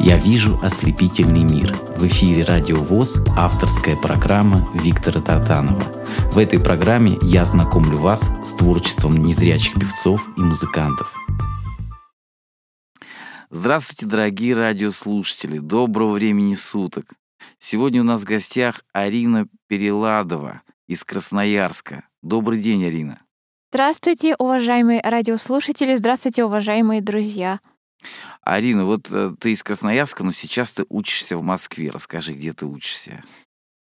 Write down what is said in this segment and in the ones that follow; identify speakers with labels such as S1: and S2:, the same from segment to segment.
S1: Я вижу ослепительный мир. В эфире Радио ВОЗ авторская программа Виктора Татанова. В этой программе я знакомлю вас с творчеством незрячих певцов и музыкантов. Здравствуйте, дорогие радиослушатели! Доброго времени суток! Сегодня у нас в гостях Арина Переладова из Красноярска. Добрый день, Арина.
S2: Здравствуйте, уважаемые радиослушатели, здравствуйте, уважаемые друзья.
S1: Арина, вот э, ты из Красноярска, но сейчас ты учишься в Москве. Расскажи, где ты учишься?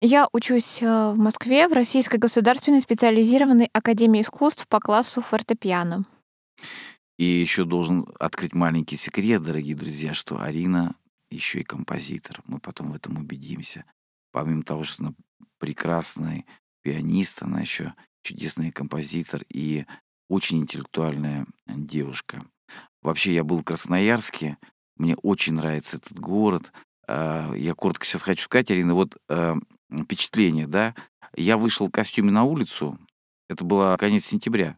S2: Я учусь э, в Москве в Российской государственной специализированной академии искусств по классу фортепиано.
S1: И еще должен открыть маленький секрет, дорогие друзья, что Арина еще и композитор. Мы потом в этом убедимся. Помимо того, что она прекрасный пианист, она еще чудесный композитор и очень интеллектуальная девушка. Вообще, я был в Красноярске, мне очень нравится этот город. А, я коротко сейчас хочу сказать, Арина, вот э, впечатление, да. Я вышел в костюме на улицу, это было конец сентября.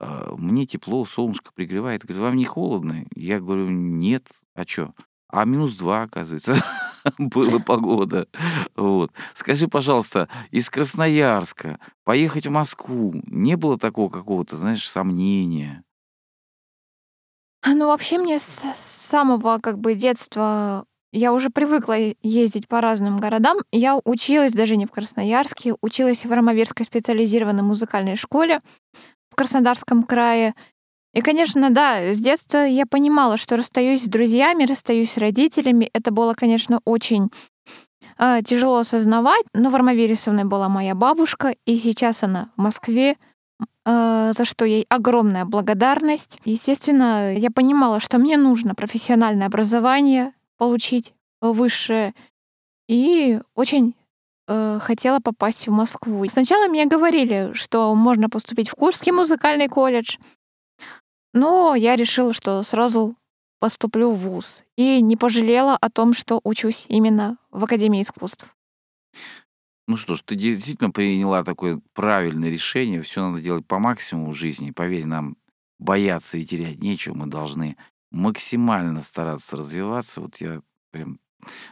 S1: А, мне тепло, солнышко пригревает. Говорит, вам не холодно? Я говорю, нет, а что? А минус два, оказывается, была погода. Вот. Скажи, пожалуйста, из Красноярска поехать в Москву, не было такого какого-то, знаешь, сомнения?
S2: Ну, вообще мне с самого как бы детства я уже привыкла ездить по разным городам. Я училась даже не в Красноярске, училась в Ромаверской специализированной музыкальной школе в Краснодарском крае. И, конечно, да, с детства я понимала, что расстаюсь с друзьями, расстаюсь с родителями. Это было, конечно, очень э, тяжело осознавать, но в Армавире со мной была моя бабушка, и сейчас она в Москве. Э, за что ей огромная благодарность. Естественно, я понимала, что мне нужно профессиональное образование получить высшее, и очень э, хотела попасть в Москву. Сначала мне говорили, что можно поступить в Курский музыкальный колледж, но я решила, что сразу поступлю в ВУЗ. И не пожалела о том, что учусь именно в Академии искусств.
S1: Ну что ж, ты действительно приняла такое правильное решение. Все надо делать по максимуму в жизни. Поверь, нам бояться и терять нечего. Мы должны максимально стараться развиваться. Вот я прям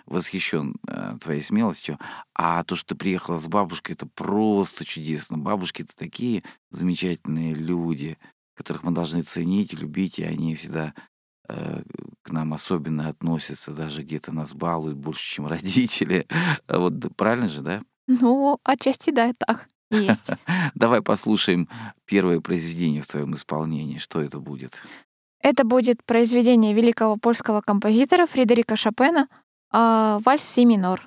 S1: восхищен э, твоей смелостью. А то, что ты приехала с бабушкой, это просто чудесно. Бабушки это такие замечательные люди, которых мы должны ценить, любить, и они всегда э, к нам особенно относятся, даже где-то нас балуют больше, чем родители. Вот правильно же, да?
S2: Ну, отчасти да, так есть.
S1: Давай послушаем первое произведение в твоем исполнении. Что это будет?
S2: Это будет произведение великого польского композитора Фредерика Шопена а, «Вальс си минор».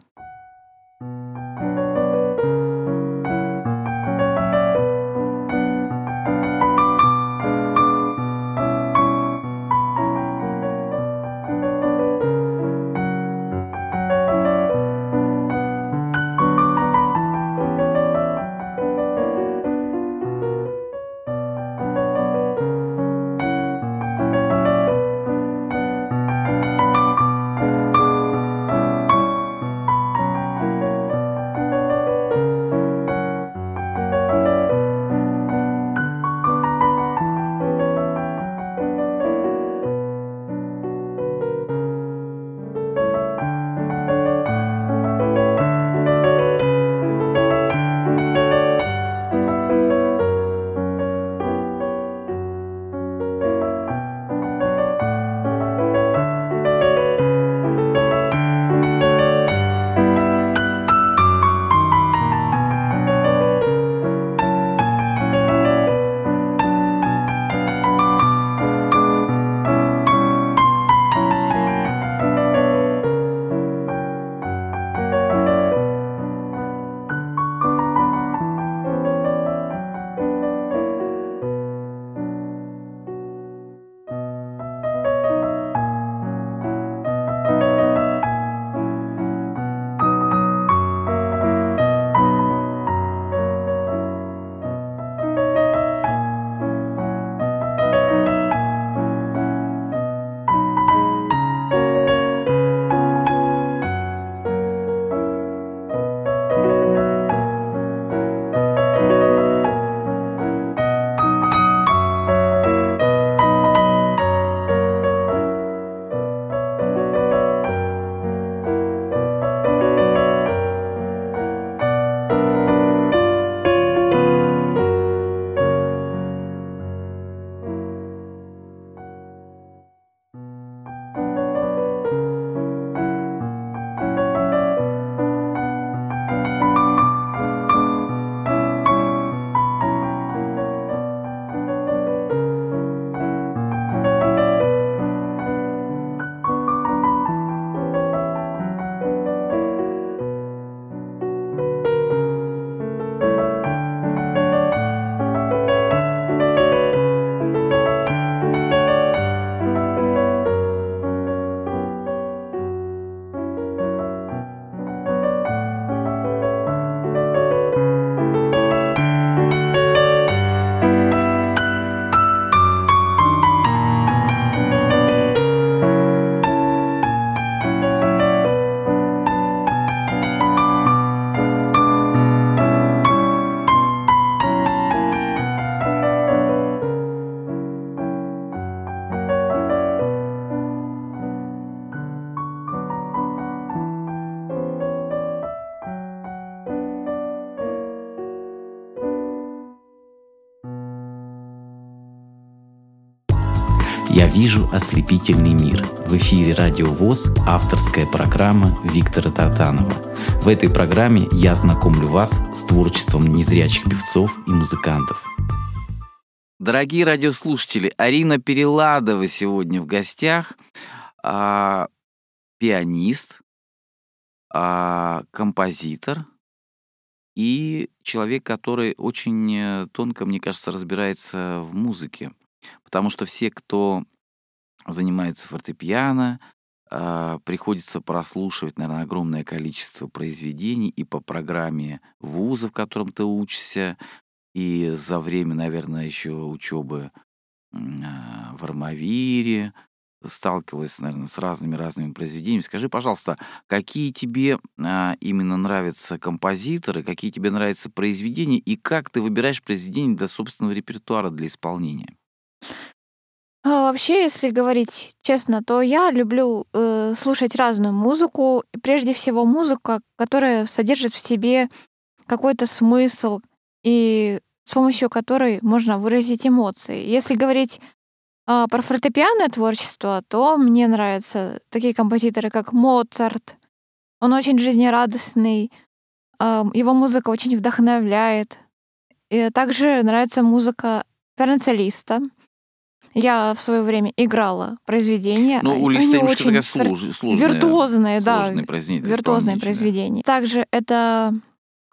S3: «Я вижу ослепительный мир». В эфире «Радио ВОЗ» авторская программа Виктора Тартанова. В этой программе я знакомлю вас с творчеством незрячих певцов и музыкантов.
S1: Дорогие радиослушатели, Арина Переладова сегодня в гостях. А, пианист, а, композитор и человек, который очень э, тонко, мне кажется, разбирается в музыке. Потому что все, кто занимается фортепиано, а, приходится прослушивать, наверное, огромное количество произведений и по программе вуза, в котором ты учишься, и за время, наверное, еще учебы а, в Армавире, сталкивалась, наверное, с разными-разными произведениями. Скажи, пожалуйста, какие тебе а, именно нравятся композиторы, какие тебе нравятся произведения, и как ты выбираешь произведения для собственного репертуара, для исполнения?
S2: А, вообще, если говорить честно, то я люблю э, слушать разную музыку. Прежде всего, музыка, которая содержит в себе какой-то смысл и с помощью которой можно выразить эмоции. Если говорить а, про фортепианное творчество, то мне нравятся такие композиторы, как Моцарт. Он очень жизнерадостный, а, его музыка очень вдохновляет. И также нравится музыка Ференца Листа. Я в свое время играла произведения.
S1: Ну, у Листа немножко такая слож... сложная,
S2: виртуозные, да,
S1: произведение
S2: виртуозные произведения. Да. Также это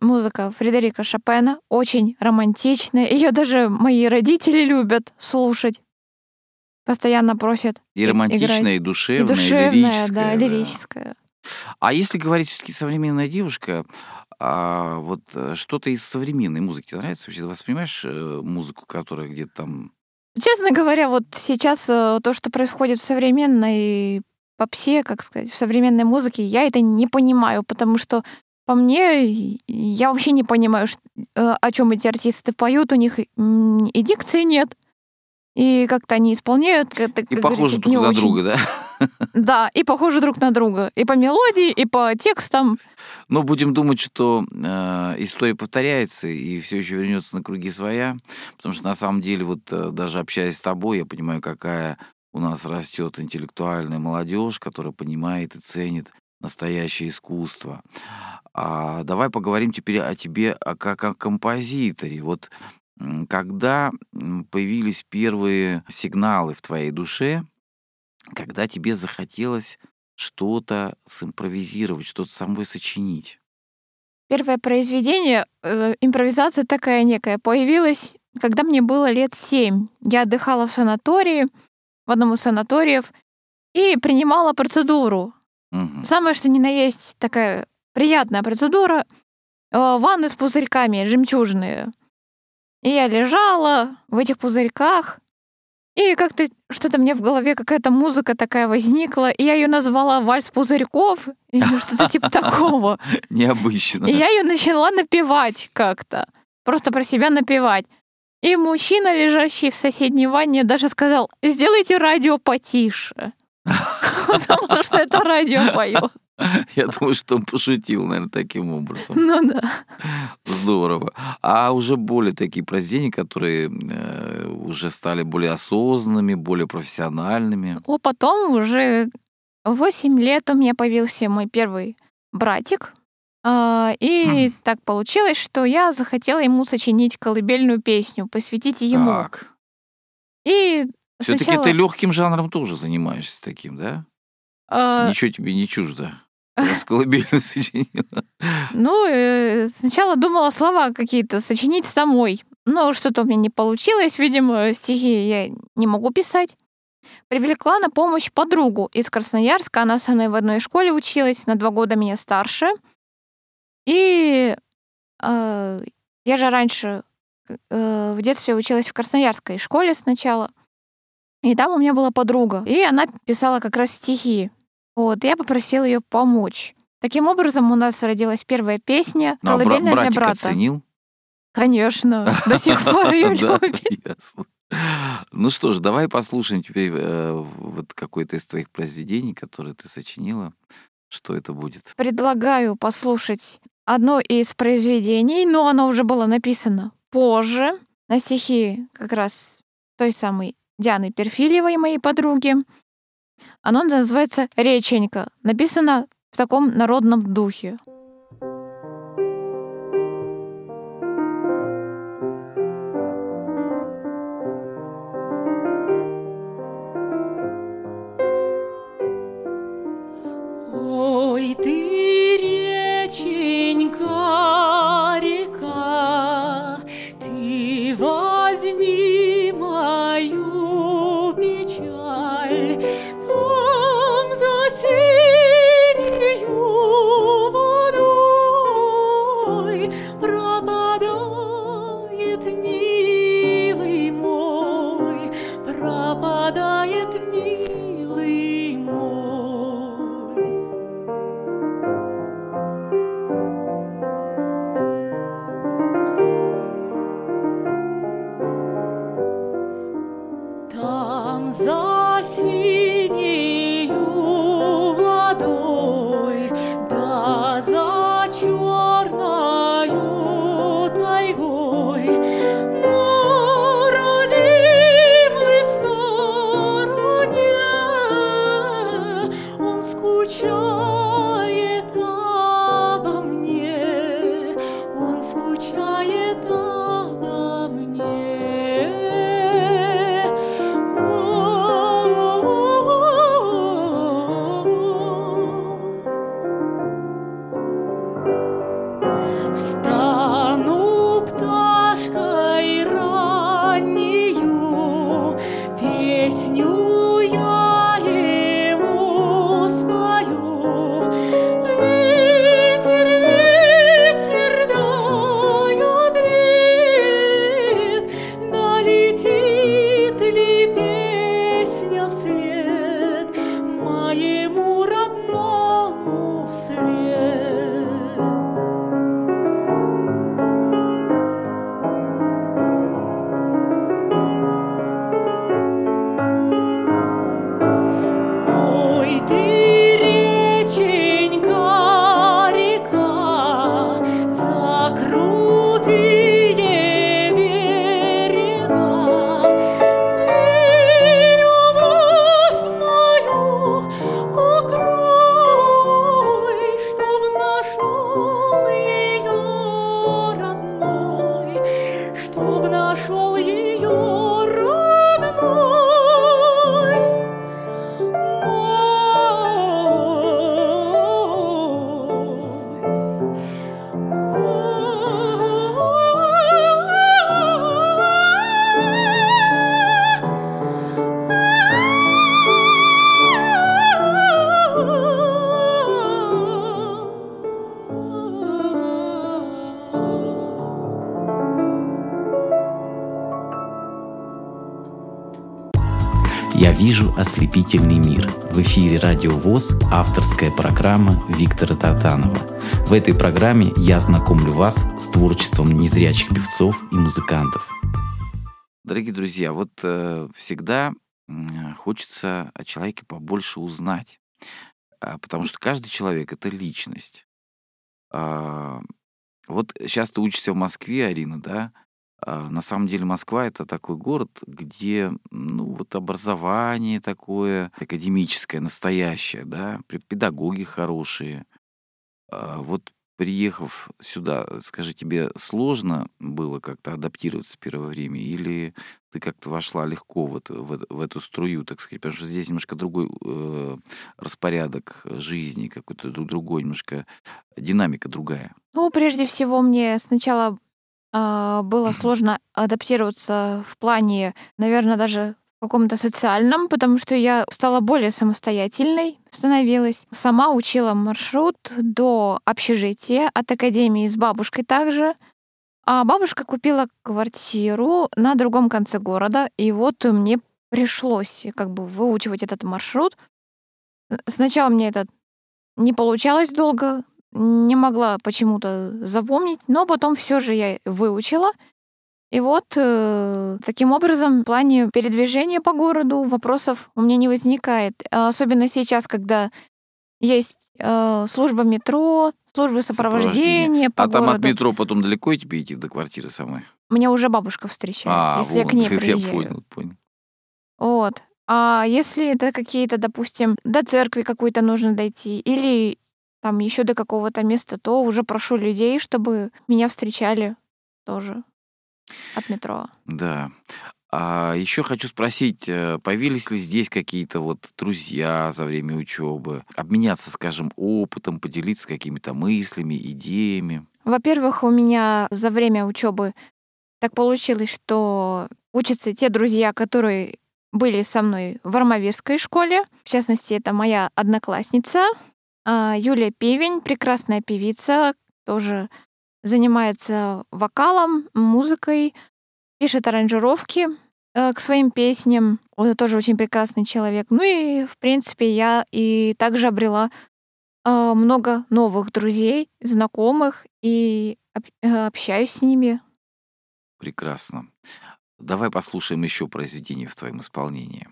S2: музыка Фредерика Шопена, очень романтичная. Ее даже мои родители любят слушать. Постоянно просят.
S1: И романтичная, играть. и душевная, и,
S2: душевная,
S1: и лирическая.
S2: Да, лирическая.
S1: А если говорить все-таки современная девушка, а вот э, что-то из современной музыки нравится? Вообще, ты воспринимаешь э, музыку, которая где-то там
S2: Честно говоря, вот сейчас э, то, что происходит в современной попсе, как сказать, в современной музыке, я это не понимаю, потому что по мне, я вообще не понимаю, э, о чем эти артисты поют, у них и дикции нет, и как-то они исполняют. Как,
S1: и похожи друг на очень... друга, да?
S2: Да, и похожи друг на друга. И по мелодии, и по текстам.
S1: Но будем думать, что э, история повторяется и все еще вернется на круги своя. Потому что на самом деле, вот э, даже общаясь с тобой, я понимаю, какая у нас растет интеллектуальная молодежь, которая понимает и ценит настоящее искусство. А давай поговорим теперь о тебе как о композиторе. Вот когда появились первые сигналы в твоей душе, когда тебе захотелось что-то симпровизировать, что-то самой сочинить?
S2: Первое произведение, э, импровизация такая некая, появилась, когда мне было лет семь. Я отдыхала в санатории, в одном из санаториев, и принимала процедуру. Угу. Самое, что ни на есть, такая приятная процедура. Э, ванны с пузырьками, жемчужные. И я лежала в этих пузырьках, и как-то что-то мне в голове какая-то музыка такая возникла, и я ее назвала «Вальс пузырьков» или что-то типа такого.
S1: Необычно.
S2: И я ее начала напевать как-то. Просто про себя напевать. И мужчина, лежащий в соседней ванне, даже сказал, сделайте радио потише. Потому что это радио поет.
S1: Я думаю, что он пошутил, наверное, таким образом.
S2: Ну да.
S1: Здорово. А уже более такие произведения, которые э, уже стали более осознанными, более профессиональными.
S2: О, потом уже 8 лет у меня появился мой первый братик. Э, и хм. так получилось, что я захотела ему сочинить колыбельную песню, посвятить ему. Так. И
S1: Все-таки сначала... ты легким жанром тоже занимаешься таким, да? А... Ничего тебе не чуждо. Раз колыбельную сочинила.
S2: Ну, э, сначала думала слова какие-то сочинить самой. Но что-то у меня не получилось. Видимо, стихи я не могу писать. Привлекла на помощь подругу из Красноярска. Она со мной в одной школе училась, на два года меня старше. И э, я же раньше э, в детстве училась в Красноярской школе сначала. И там у меня была подруга. И она писала как раз стихи. Вот, я попросила ее помочь. Таким образом, у нас родилась первая песня
S1: ну, «Колыбельная а для брата». оценил?
S2: Конечно, до сих пор ее любит.
S1: Ну что ж, давай послушаем теперь э, вот какое-то из твоих произведений, которые ты сочинила. Что это будет?
S2: Предлагаю послушать одно из произведений, но оно уже было написано позже, на стихи как раз той самой
S4: Дианы Перфильевой, моей подруги. Оно называется «Реченька». Написано в таком народном духе.
S3: Ослепительный мир». В эфире «Радио ВОЗ» авторская программа Виктора Тартанова. В этой программе я знакомлю вас с творчеством незрячих певцов и музыкантов.
S1: Дорогие друзья, вот э, всегда хочется о человеке побольше узнать, э, потому что каждый человек — это личность. Э, вот сейчас ты учишься в Москве, Арина, да? А, на самом деле Москва это такой город, где ну, вот образование такое академическое, настоящее, да, педагоги хорошие. А, вот приехав сюда, скажи, тебе сложно было как-то адаптироваться в первое время, или ты как-то вошла легко вот в, в эту струю, так сказать, потому что здесь немножко другой э, распорядок жизни, какой-то другой, немножко динамика другая.
S4: Ну, прежде всего, мне сначала было сложно адаптироваться в плане, наверное, даже в каком-то социальном, потому что я стала более самостоятельной, становилась. Сама учила маршрут до общежития от академии с бабушкой также. А бабушка купила квартиру на другом конце города, и вот мне пришлось как бы выучивать этот маршрут. Сначала мне это не получалось долго, не могла почему-то запомнить, но потом все же я выучила. И вот э, таким образом в плане передвижения по городу вопросов у меня не возникает. Особенно сейчас, когда есть э, служба метро, службы сопровождения, по
S1: а
S4: городу.
S1: там от метро потом далеко тебе идти до квартиры самой?
S4: Меня уже бабушка встречает, а, если вон, я к ней приезжаю.
S1: Я понял, понял.
S2: Вот. А если это какие-то, допустим, до церкви какой-то нужно дойти или там еще до какого-то места, то уже прошу людей, чтобы меня встречали тоже от метро.
S5: Да. А еще хочу спросить, э, появились ли здесь какие-то вот друзья за время учебы, обменяться, скажем, опытом, поделиться какими-то мыслями, идеями?
S2: Во-первых, у меня за время учебы так получилось, что учатся те друзья, которые были со мной в Армавирской школе. В частности, это моя одноклассница Юлия Певень, прекрасная певица, тоже занимается вокалом, музыкой, пишет аранжировки э, к своим песням. Он тоже очень прекрасный человек. Ну и, в принципе, я и также обрела э, много новых друзей, знакомых, и э, общаюсь с ними.
S5: Прекрасно. Давай послушаем еще произведение в твоем исполнении.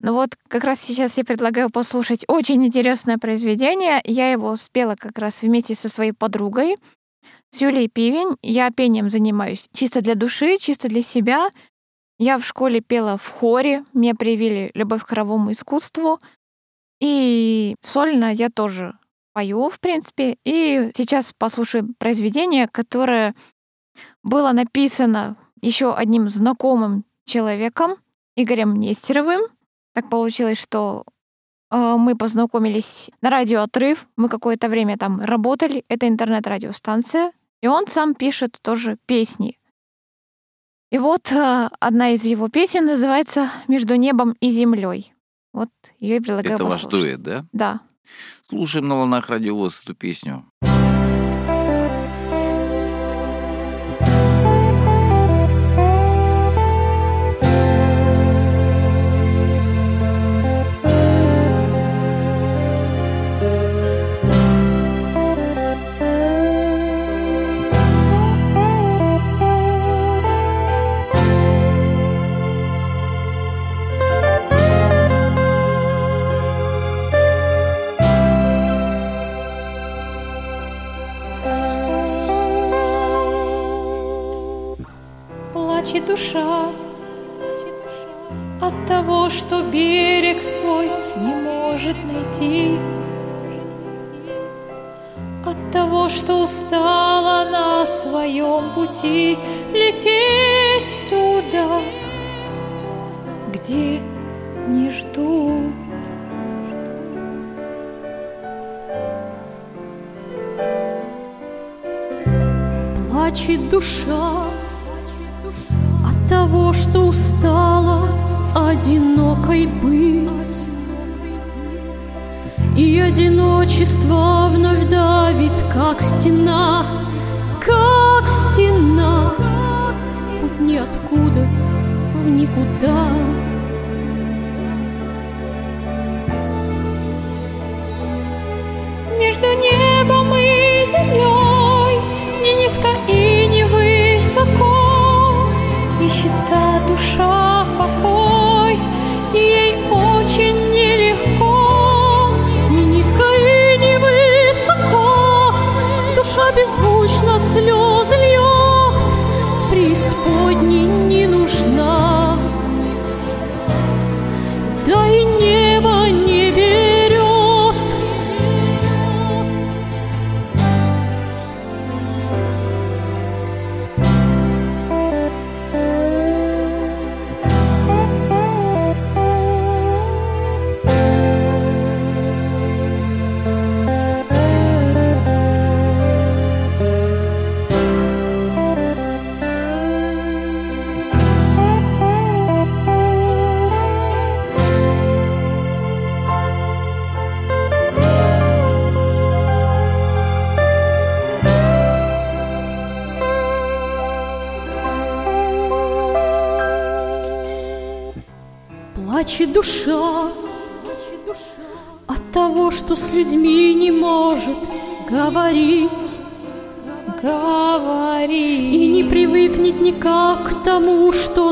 S2: Ну вот как раз сейчас я предлагаю послушать очень интересное произведение. Я его спела как раз вместе со своей подругой, с Юлией Пивень. Я пением занимаюсь чисто для души, чисто для себя. Я в школе пела в хоре, мне привили любовь к хоровому искусству. И сольно я тоже пою, в принципе. И сейчас послушаем произведение, которое было написано еще одним знакомым человеком, Игорем Нестеровым. Так получилось, что э, мы познакомились на радио «Отрыв». Мы какое-то время там работали. Это интернет-радиостанция. И он сам пишет тоже песни. И вот э, одна из его песен называется «Между небом и землей». Вот ее и предлагаю
S5: Это
S2: послушать.
S5: ваш дуэт, да?
S2: Да.
S5: Слушаем на волнах радиовоз эту песню.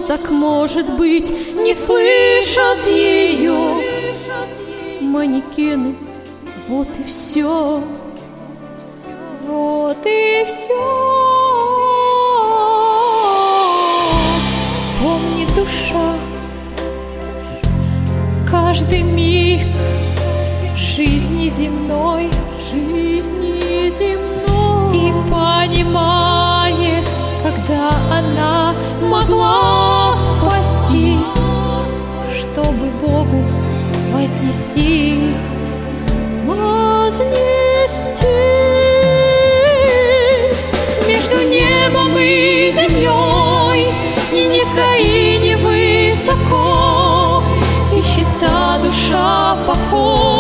S6: Так может быть Не слышат ее манекены. Вот и все
S2: Вот и все
S5: вознестись, вознестись между небом и землей, ни низко и не высоко, ищет та душа покой,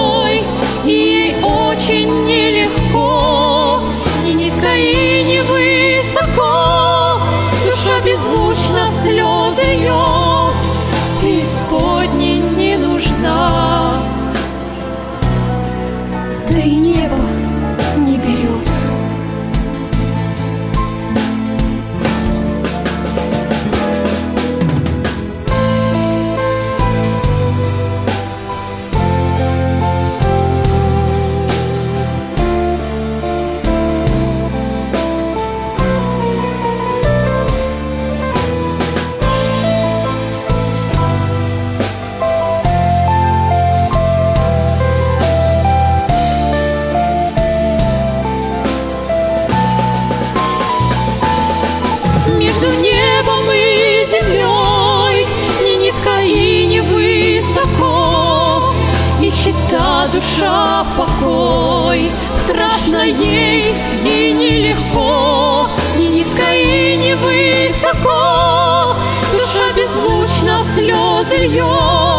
S5: та душа покой, страшно ей и нелегко, ни низко и не высоко, душа беззвучно слезы льет,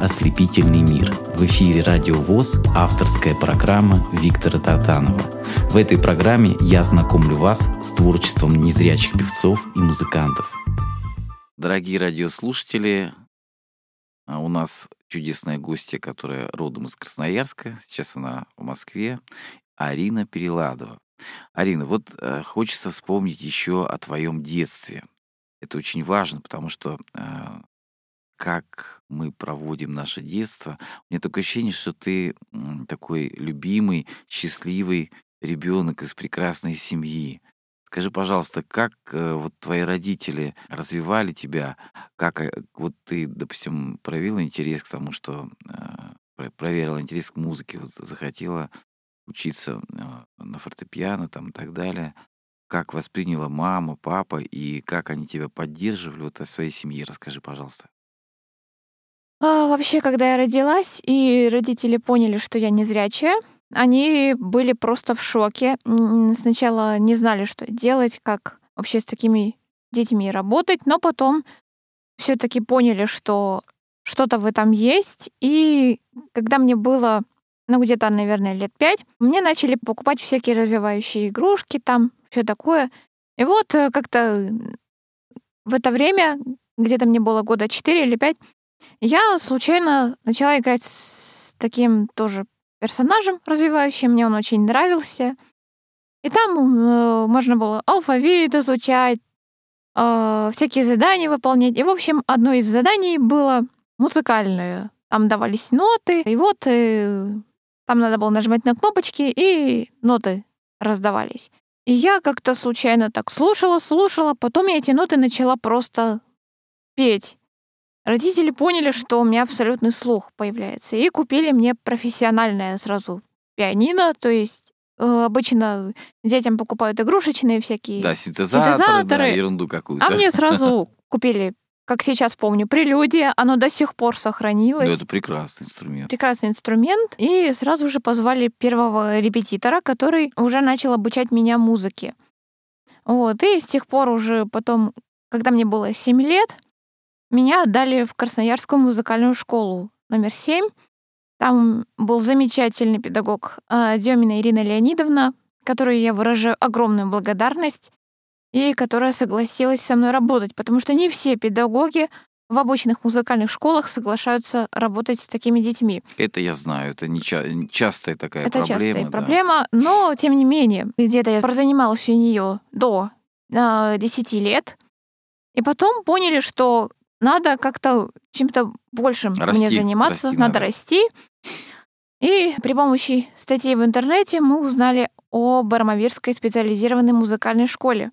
S3: ослепительный мир. В эфире Радио ВОЗ авторская программа Виктора Татанова. В этой программе я знакомлю вас с творчеством незрячих певцов и музыкантов.
S1: Дорогие радиослушатели, а у нас чудесная гостья, которая родом из Красноярска. Сейчас она в Москве. Арина Переладова. Арина, вот э, хочется вспомнить еще о твоем детстве. Это очень важно, потому что э, как мы проводим наше детство, у меня такое ощущение, что ты такой любимый, счастливый ребенок из прекрасной семьи. Скажи, пожалуйста, как э, вот твои родители развивали тебя, как э, вот ты, допустим, проявила интерес к тому, что про- проверила интерес к музыке, вот захотела учиться э, на фортепиано там и так далее. Как восприняла мама, папа и как они тебя поддерживали вот о своей семье? Расскажи, пожалуйста.
S2: А, вообще, когда я родилась, и родители поняли, что я незрячая, они были просто в шоке. Сначала не знали, что делать, как вообще с такими детьми работать, но потом все таки поняли, что что-то в этом есть. И когда мне было, ну, где-то, наверное, лет пять, мне начали покупать всякие развивающие игрушки, там все такое. И вот э, как-то в это время, где-то мне было года 4 или 5, я случайно начала играть с таким тоже персонажем развивающим, мне он очень нравился. И там э, можно было алфавит изучать, э, всякие задания выполнять. И, в общем, одно из заданий было музыкальное. Там давались ноты, и вот э, там надо было нажимать на кнопочки, и ноты раздавались. И я как-то случайно так слушала, слушала, потом я эти ноты начала просто петь. Родители поняли, что у меня абсолютный слух появляется, и купили мне профессиональное сразу пианино, то есть э, обычно детям покупают игрушечные всякие
S1: Да, синтезаторы, да,
S2: синтезаторы.
S1: ерунду какую-то.
S2: А мне сразу купили, как сейчас помню, прелюдия. Оно до сих пор
S1: Ну,
S2: сохранилось.
S1: это прекрасный инструмент.
S2: Прекрасный инструмент. И сразу же позвали первого репетитора, который уже начал обучать меня музыке. Вот. И с тех пор уже потом, когда мне было 7 лет, меня отдали в Красноярскую музыкальную школу номер 7. Там был замечательный педагог а, Демина Ирина Леонидовна, которой я выражаю огромную благодарность и которая согласилась со мной работать, потому что не все педагоги в обычных музыкальных школах соглашаются работать с такими детьми.
S1: Это я знаю, это не ча- частая такая
S2: Это
S1: проблема.
S2: частая
S1: да.
S2: проблема, но тем не менее, где-то я прозанималась у нее до э, 10 лет, и потом поняли, что надо как-то чем-то большим мне
S1: Расти,
S2: заниматься,
S1: расти
S2: надо
S1: надо.
S2: расти. И при помощи статей в интернете мы узнали о Бармавирской специализированной музыкальной школе,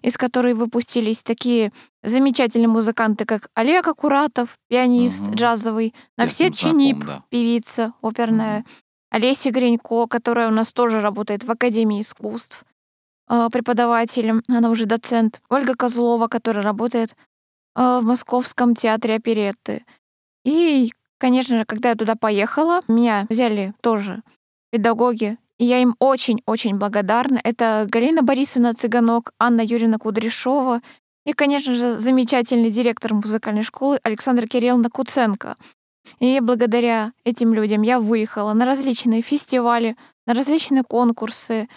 S2: из которой выпустились такие замечательные музыканты, как Олег Акуратов, пианист
S1: Мгм.
S2: джазовый, Навсет
S1: ним знаком,
S2: Чинип,
S1: да.
S2: певица оперная,
S1: Мгм.
S2: Олеся Гринько, которая у нас тоже работает в Академии искусств, э, преподавателем, она уже доцент, Ольга Козлова, которая работает в Московском театре оперетты. И, конечно же, когда я туда поехала, меня взяли тоже педагоги, и я им очень-очень благодарна. Это Галина Борисовна Цыганок, Анна Юрьевна Кудряшова и, конечно же, замечательный директор музыкальной школы Александра Кирилловна Куценко. И благодаря этим людям я выехала на различные фестивали, на различные конкурсы,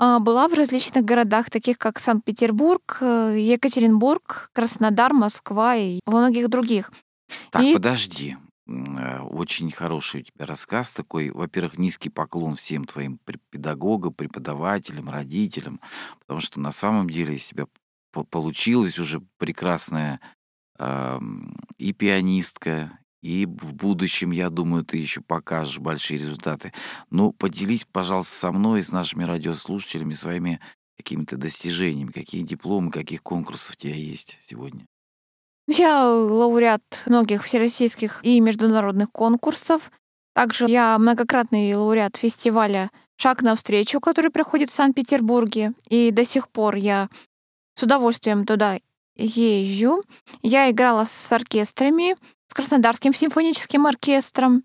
S2: была в различных городах, таких как Санкт-Петербург, э, Екатеринбург, Краснодар, Москва и во многих других.
S1: Так,
S2: И-
S1: подожди. Э, Очень хороший у тебя рассказ такой. Во-первых, низкий поклон всем твоим педагогам, преподавателям, родителям, потому что на самом деле из тебя по- получилась уже прекрасная ам, и пианистка, и в будущем, я думаю, ты еще покажешь большие результаты. Но поделись, пожалуйста, со мной и с нашими радиослушателями своими какими-то достижениями, какие дипломы, каких конкурсов у тебя есть сегодня.
S2: Я лауреат многих всероссийских и международных конкурсов. Также я многократный лауреат фестиваля «Шаг навстречу», который проходит в Санкт-Петербурге. И до сих пор я с удовольствием туда езжу. Я играла с оркестрами, с Краснодарским симфоническим оркестром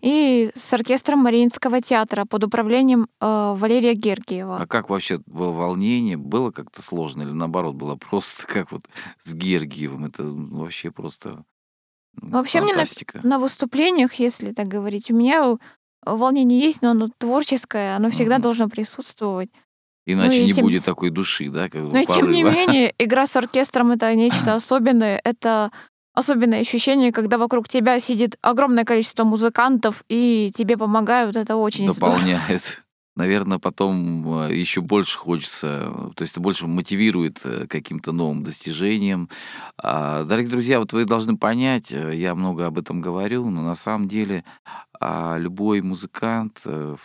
S2: и с оркестром Мариинского театра под управлением э, Валерия Гергиева.
S1: А как вообще было волнение? Было как-то сложно или наоборот было просто как вот с Гергиевым? Это ну, вообще просто ну,
S2: Вообще мне на-
S1: фантастика.
S2: На выступлениях, если так говорить, у меня волнение есть, но оно творческое, оно всегда
S1: Мгм.
S2: должно присутствовать.
S1: Иначе
S2: и
S1: не
S2: тем-
S1: будет такой души, да? Как
S2: Но и тем не менее, игра с оркестром это нечто особенное. Это особенное ощущение, когда вокруг тебя сидит огромное количество музыкантов и тебе помогают. Это очень здорово.
S1: дополняет. Наверное, потом еще больше хочется, э, то есть больше мотивирует э, каким-то новым достижением. А, Дорогие друзья, вот вы должны понять, э, я много об этом говорю, но на самом деле а, любой музыкант э,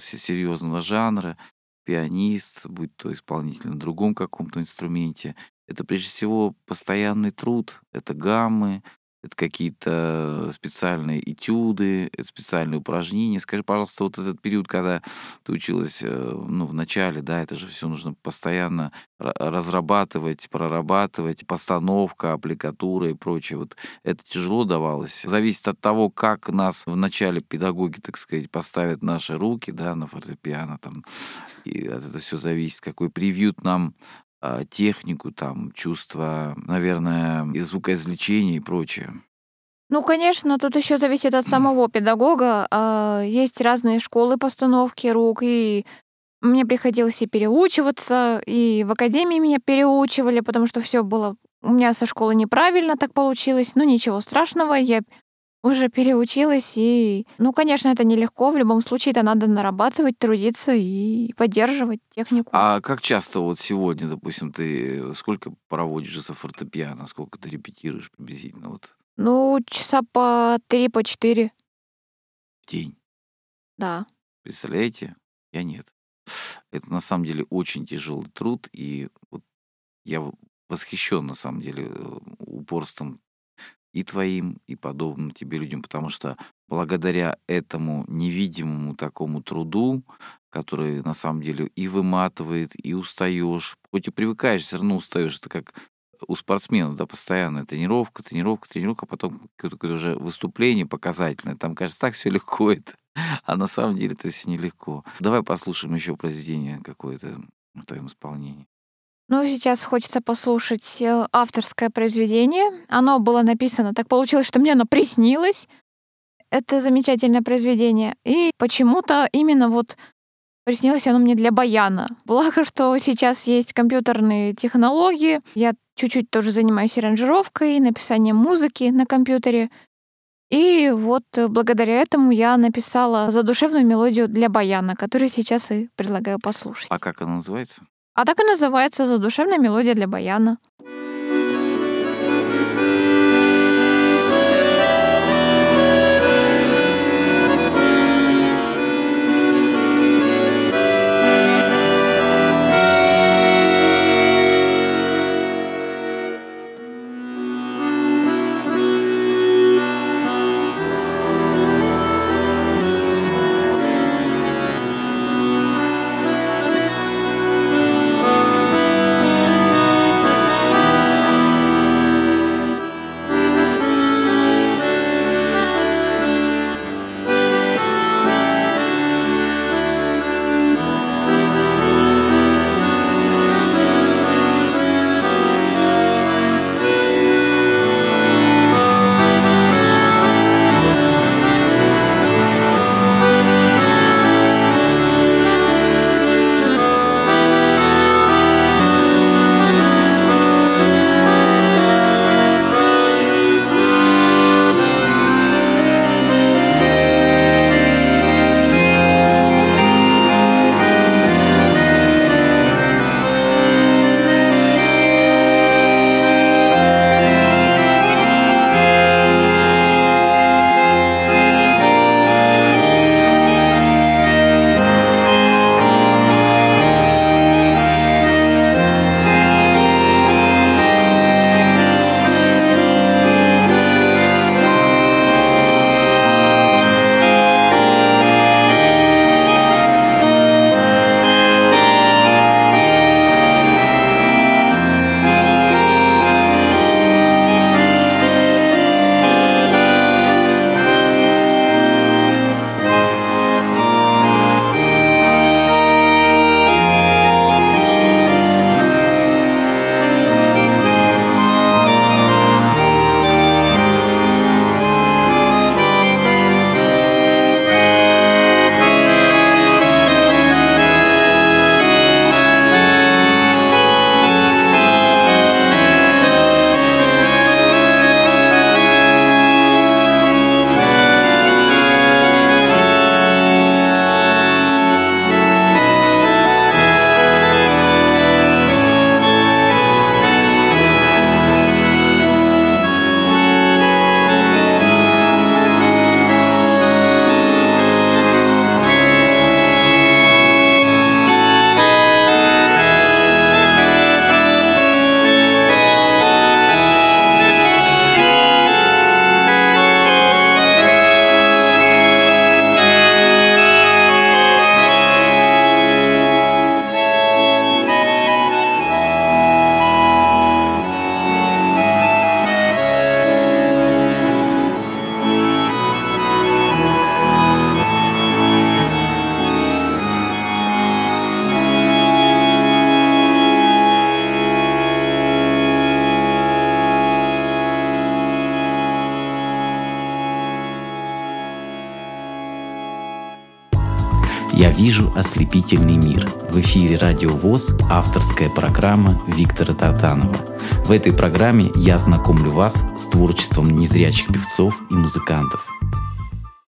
S1: серьезного жанра, пианист, будь то исполнитель на другом каком-то инструменте, это прежде всего постоянный труд, это гаммы, это какие-то специальные этюды, это специальные упражнения. Скажи, пожалуйста, вот этот период, когда ты училась, э, ну, в начале, да, это же все нужно постоянно ра- разрабатывать, прорабатывать, постановка, аппликатура и прочее. Вот это тяжело давалось. Зависит от того, как нас в начале педагоги, так сказать, поставят наши руки, да, на фортепиано там. И от этого все зависит, какой привьют нам технику, там, чувство, наверное, и звукоизвлечения и прочее.
S2: Ну, конечно, тут еще зависит от самого педагога. А, Есть разные школы постановки рук, и мне приходилось и переучиваться, и в академии меня переучивали, потому что все было у меня со школы неправильно так получилось. Ну, ничего страшного, я уже переучилась, и, ну, конечно, это нелегко. В любом случае, это надо нарабатывать, трудиться и поддерживать технику.
S1: А как часто вот сегодня, допустим, ты сколько проводишь за фортепиано, сколько ты репетируешь приблизительно вот
S2: Ну, часа по три, по четыре,
S1: в день?
S2: да.
S1: Представляете? Я нет. Это на самом деле очень тяжелый труд, и вот я восхищен на самом деле э, упорством и твоим, и подобным тебе людям, потому что благодаря этому невидимому такому труду, который на самом деле и выматывает, и устаешь, хоть и привыкаешь, все равно устаешь. Это как у спортсменов, да, постоянная тренировка, тренировка, тренировка, потом какое-то уже выступление показательное. Там, кажется, так все легко это. А на самом деле это все нелегко. Давай послушаем еще произведение какое-то в твоем исполнении.
S2: Ну, сейчас хочется послушать э, авторское произведение. Оно было написано, так получилось, что мне оно приснилось. Это замечательное произведение. И почему-то именно вот приснилось оно мне для баяна. Благо, что сейчас есть компьютерные технологии. Я чуть-чуть тоже занимаюсь аранжировкой, написанием музыки на компьютере. И вот благодаря этому я написала задушевную мелодию для баяна, которую сейчас и предлагаю послушать.
S1: А как она называется?
S2: А так и называется задушевная мелодия для баяна.
S3: «Я вижу ослепительный мир». В эфире «Радио ВОЗ» авторская программа Виктора Тартанова. В этой программе я знакомлю вас с творчеством незрячих певцов и музыкантов.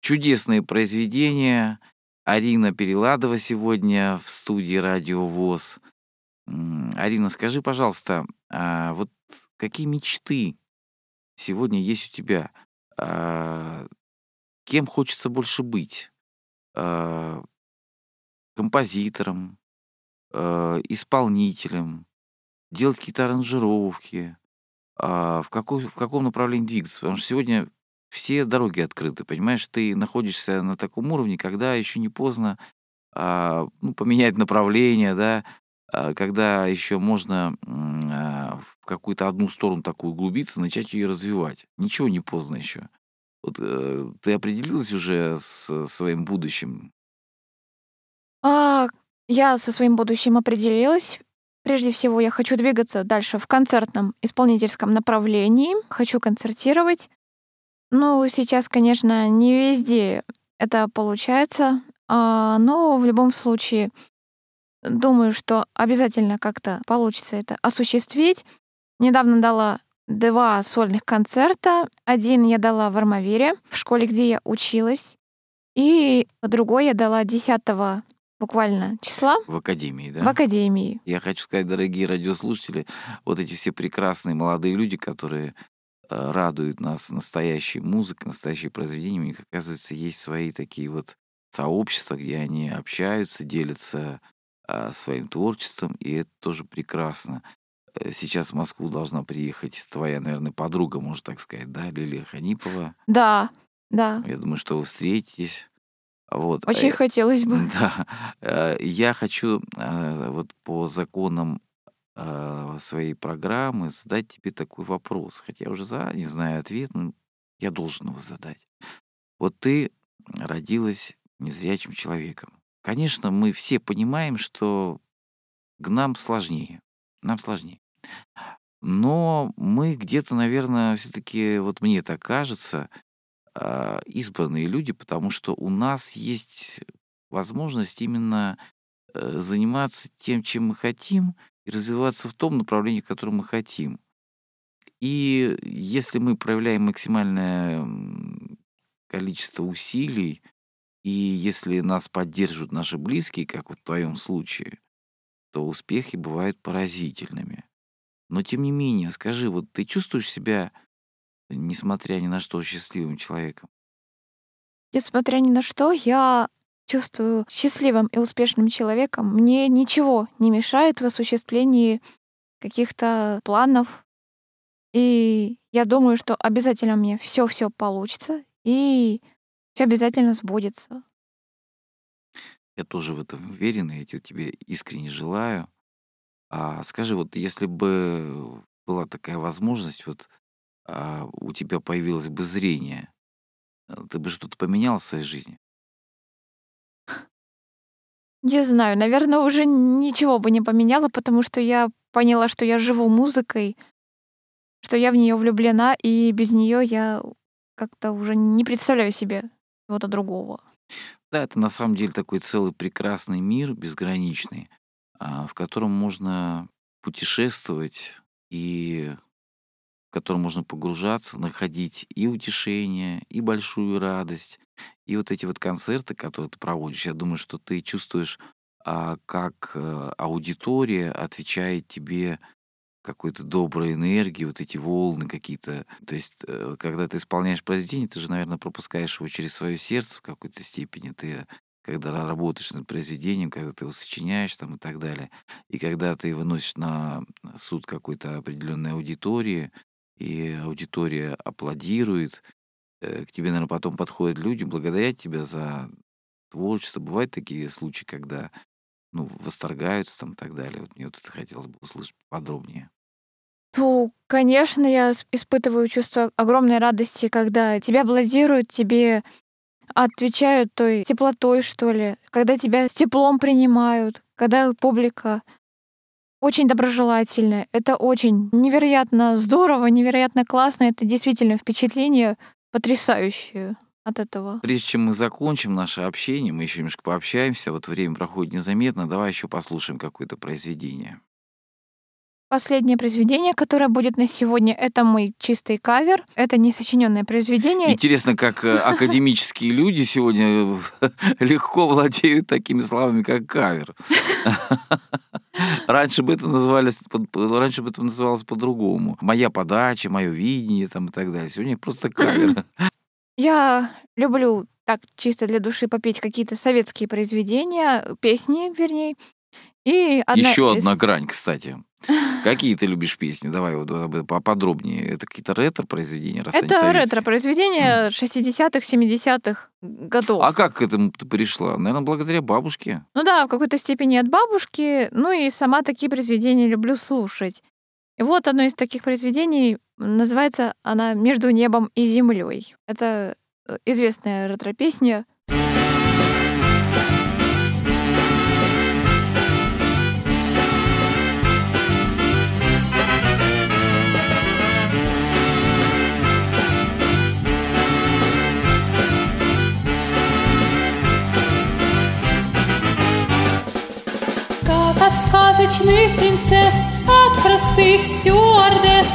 S1: Чудесные произведения. Арина Переладова сегодня в студии «Радио ВОЗ». Арина, скажи, пожалуйста, а вот какие мечты сегодня есть у тебя? А кем хочется больше быть? А композитором, э, исполнителем, делать какие-то аранжировки, а в, какой, в каком направлении двигаться. Потому что сегодня все дороги открыты, понимаешь? Ты находишься на таком уровне, когда еще не поздно а, ну, поменять направление, да, а, когда еще можно в какую-то одну сторону такую углубиться, начать ее развивать. Ничего не поздно еще. Вот э, ты определилась уже с своим будущим?
S2: А, я со своим будущим определилась. Прежде всего, я хочу двигаться дальше в концертном исполнительском направлении. Хочу концертировать. Ну, сейчас, конечно, не везде это получается, а, но в любом случае думаю, что обязательно как-то получится это осуществить. недавно дала два сольных концерта. Один я дала в Армавире, в школе, где я училась. И другой я дала 10 буквально числа
S1: В академии, да?
S2: в академии.
S1: Я хочу сказать, дорогие радиослушатели, вот эти все прекрасные молодые люди, которые э, радуют нас настоящей музыкой, настоящими произведениями, у них, оказывается, есть свои такие вот сообщества, где они общаются, делятся а, своим творчеством, и это тоже прекрасно. Э, Сейчас в Москву должна приехать твоя, наверное, подруга, можно так сказать, да, Лилия Ханипова.
S2: Да, да.
S1: Я думаю, что вы встретитесь. Вот.
S2: Очень
S1: Э,
S2: хотелось бы.
S1: Да. Э, Я хочу э, вот по законам э, своей программы задать тебе такой вопрос. Хотя я уже заранее знаю ответ, но я должен его задать. Вот ты родилась незрячим человеком. Конечно, мы все понимаем, что к нам сложнее. Нам сложнее. Но мы где-то, наверное, все-таки, вот мне так кажется, а, избранные люди, потому что у нас есть возможность именно э, заниматься тем, чем мы хотим, и развиваться в том направлении, в котором мы хотим. И если мы проявляем максимальное количество усилий, и если нас поддерживают наши близкие, как вот в твоем случае, то успехи бывают поразительными. Но тем не менее, скажи, вот ты чувствуешь себя, несмотря ни на что, счастливым человеком?
S2: Несмотря ни на что, я чувствую счастливым и успешным человеком. Мне ничего не мешает в осуществлении каких-то планов. И я думаю, что обязательно мне все-все получится, и все обязательно сбудется.
S1: Я тоже в этом уверен, и я те- тебе искренне желаю. А скажи, вот если бы была такая возможность, вот а, у тебя появилось бы зрение, э, ты бы что-то поменял в своей жизни?
S2: Не знаю, наверное, уже ничего бы не поменяла, потому что я поняла, что я живу музыкой, что я в нее влюблена, и без нее я как-то уже не представляю себе чего-то другого.
S1: Да, это на самом деле такой целый прекрасный мир, безграничный, а, в котором можно путешествовать и в котором можно погружаться, находить и утешение, и большую радость. И вот эти вот концерты, которые ты проводишь, я думаю, что ты чувствуешь, а, как э, аудитория отвечает тебе какой-то доброй энергии, вот эти волны какие-то. То есть, э, когда ты исполняешь произведение, ты же, наверное, пропускаешь его через свое сердце в какой-то степени. Ты когда ра- работаешь над произведением, когда ты его сочиняешь там и так далее, и когда ты выносишь на суд какой-то определенной аудитории, и аудитория аплодирует, э, к тебе, наверное, потом подходят люди, благодарят тебя за творчество. Бывают такие случаи, когда ну, восторгаются там и так далее. Вот мне вот это хотелось бы услышать подробнее.
S2: Ну, конечно, я испытываю чувство огромной радости, когда тебя аплодируют, тебе отвечают той теплотой, что ли, когда тебя с теплом принимают, когда публика очень доброжелательная. Это очень невероятно здорово, невероятно классно. Это действительно впечатление потрясающее от этого.
S1: Прежде чем мы закончим наше общение, мы еще немножко пообщаемся, вот время проходит незаметно, давай еще послушаем какое-то произведение.
S2: Последнее произведение, которое будет на сегодня, это мой чистый кавер. Это не сочиненное произведение.
S1: Интересно, как э, академические люди сегодня легко владеют такими словами, как кавер. Раньше бы это называлось, раньше бы это называлось по-другому. Моя подача, мое видение там и так далее. Сегодня просто кавер.
S2: Я люблю так чисто для души попеть какие-то советские произведения, песни, вернее. И одна
S1: Еще
S2: из-
S1: одна грань, кстати. Какие ты любишь песни? Давай вот поподробнее. Это какие-то ретро-произведения?
S2: Это
S1: советские?
S2: ретро-произведение 60-х, 70-х годов.
S1: А как к этому ты пришла? Наверное, благодаря бабушке.
S2: Ну да, в какой-то степени от бабушки, ну и сама такие произведения люблю слушать. И вот одно из таких произведений называется она «Между небом и землей». Это э, известная ретро-песня.
S4: Сказочных принцесс, от простых стюардесс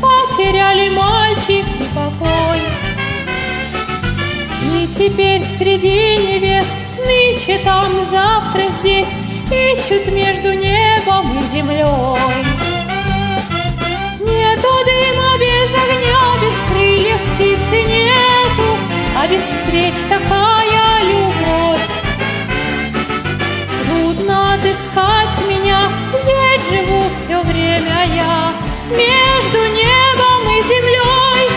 S4: Потеряли мальчик и покой. И теперь среди невест Нынче там, завтра здесь Ищут между небом и землей. Нету дыма без огня, без крыльев птицы нету А без встреч такая любовь. Трудно отыскать время я Между небом и землей.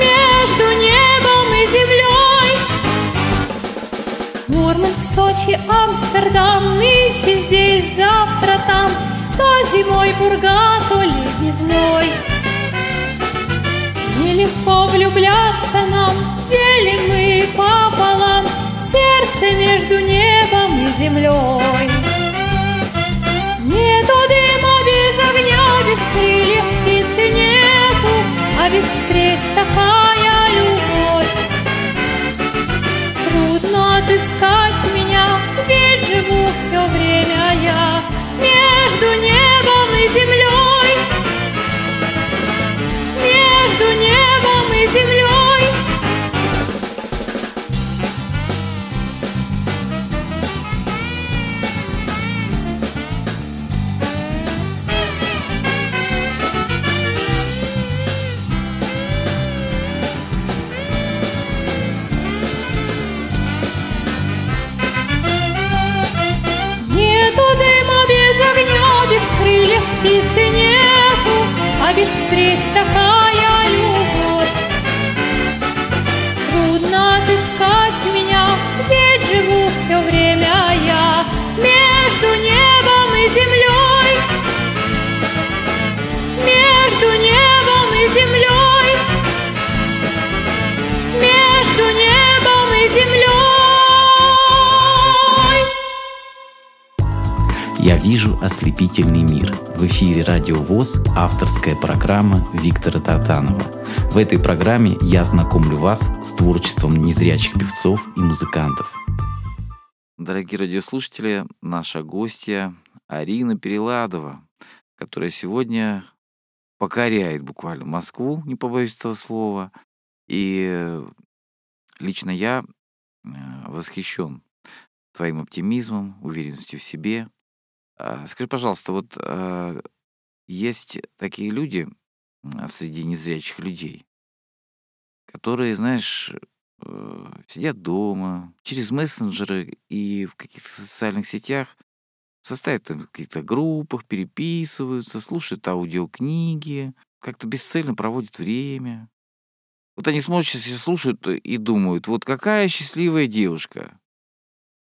S4: Между небом и землей. Мурманск, Сочи, Амстердам Нынче здесь, завтра там. То зимой бурга, то летней зной Нелегко влюбляться нам Делим мы пополам Сердце между небом и землей Нету дыма без огня, без крыльев птицы нету А без встреч такая любовь. Трудно отыскать меня, ведь живу все время я Между небом «Я
S3: вижу ослепительный мир». В эфире «Радио ВОЗ» авторская программа Виктора Тартанова. В этой программе я знакомлю вас с творчеством незрячих певцов и музыкантов.
S1: Дорогие радиослушатели, наша гостья Арина Переладова, которая сегодня покоряет буквально Москву, не побоюсь этого слова. И э, лично я э, восхищен твоим оптимизмом, уверенностью в себе. А, Скажи, пожалуйста, вот а, есть такие люди среди незрячих людей, которые, знаешь, э, сидят дома, через мессенджеры и в каких-то социальных сетях состоят там в каких-то группах, переписываются, слушают аудиокниги, как-то бесцельно проводят время. Вот они смотрят, сейчас слушают и думают, вот какая счастливая девушка.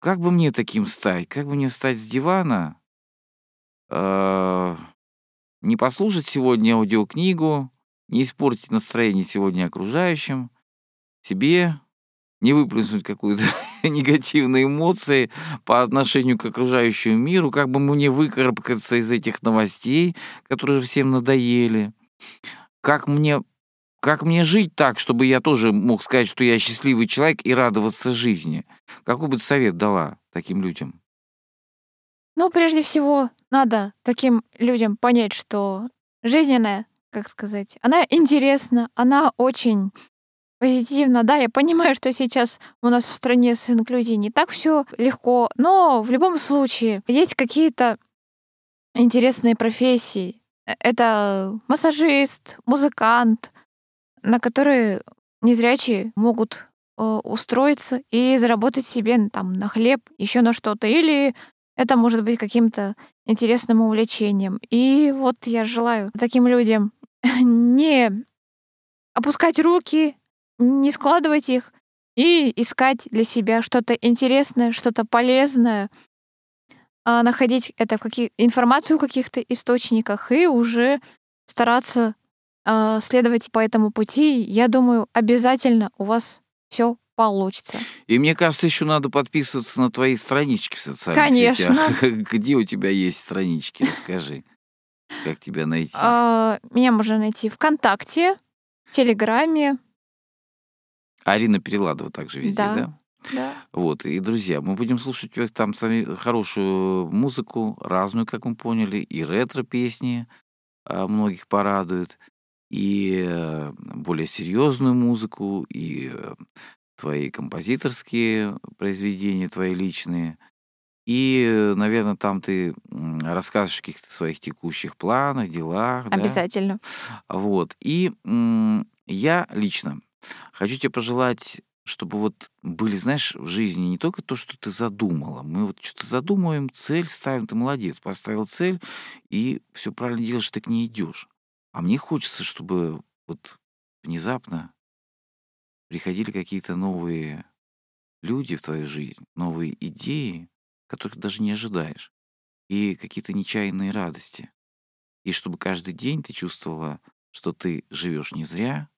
S1: Как бы мне таким стать? Как бы мне встать с дивана? Э, Не послушать сегодня аудиокнигу, не испортить настроение сегодня окружающим, себе не выплеснуть какую-то негативные эмоции по отношению к окружающему миру, как бы мне выкарабкаться из этих новостей, которые всем надоели, как мне, как мне жить так, чтобы я тоже мог сказать, что я счастливый человек и радоваться жизни. Какой бы ты совет дала таким людям?
S2: Ну, прежде всего, надо таким людям понять, что жизненная, как сказать, она интересна, она очень позитивна. Да, я понимаю, что сейчас у нас в стране с инклюзией не так все легко, но в любом случае есть какие-то интересные профессии. Э, Это массажист, музыкант, на которые незрячие могут э, устроиться и заработать себе там на хлеб, еще на что-то. Или это может быть каким-то интересным увлечением. И вот я желаю таким людям не опускать руки, не складывать их и искать для себя что-то интересное, что-то полезное, а, находить это в каких... информацию в каких-то источниках и уже стараться а, следовать по этому пути. Я думаю, обязательно у вас все получится.
S1: И мне кажется, еще надо подписываться на твои странички в социальных
S2: Конечно.
S1: сетях. Где у тебя есть странички? Расскажи, как тебя найти.
S2: А, Меня можно найти ВКонтакте, Телеграме.
S1: Арина Переладова также везде,
S2: Да.
S1: да?
S2: Да.
S1: Вот, и, друзья, мы будем слушать там сами хорошую музыку, разную, как мы поняли, и ретро-песни а, многих порадуют, и э, более серьезную музыку, и э, твои композиторские произведения, твои личные. И, наверное, там ты расскажешь о каких-то своих текущих планах, делах. да?
S2: Обязательно.
S1: Вот. И я лично хочу тебе пожелать, чтобы вот были, знаешь, в жизни не только то, что ты задумала. Мы вот что-то задумываем, цель ставим, ты молодец, поставил цель, и все правильно делаешь, ты к ней идешь. А мне хочется, чтобы вот внезапно приходили какие-то новые люди в твою жизнь, новые идеи, которых даже не ожидаешь, и какие-то нечаянные радости. И чтобы каждый день ты чувствовала, что ты живешь не зря,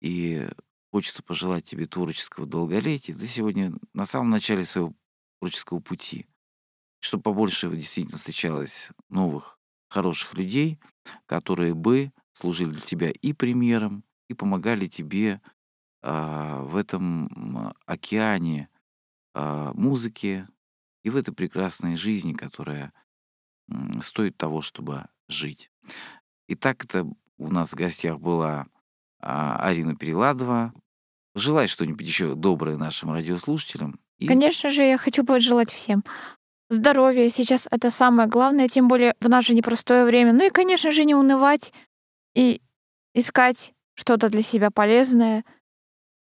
S1: и хочется пожелать тебе творческого долголетия. Ты сегодня на самом начале своего творческого пути. Чтобы побольше действительно встречалось новых, хороших людей, которые бы служили для тебя и примером, и помогали тебе в этом океане а, музыки и в этой прекрасной жизни, которая стоит того, чтобы жить. Итак, это у нас в гостях была а, Арина Переладова. Желай что-нибудь еще доброе нашим радиослушателям. И
S2: Конечно же, я хочу пожелать всем здоровья. Сейчас это самое главное, тем более в наше непростое время. Ну и, конечно же, не унывать и искать что-то для себя полезное, а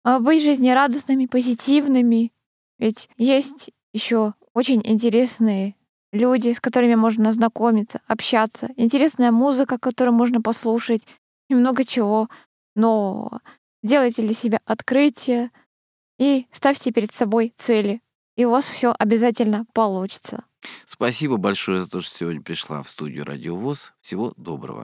S2: быть жизнерадостными, позитивными. Ведь есть еще очень интересные люди, с которыми можно знакомиться, общаться, интересная музыка, которую можно послушать, и много чего нового. Делайте для себя открытие и ставьте перед собой цели, и у вас все обязательно получится.
S1: Спасибо большое за то, что сегодня пришла в студию Радио ВОЗ. Всего доброго.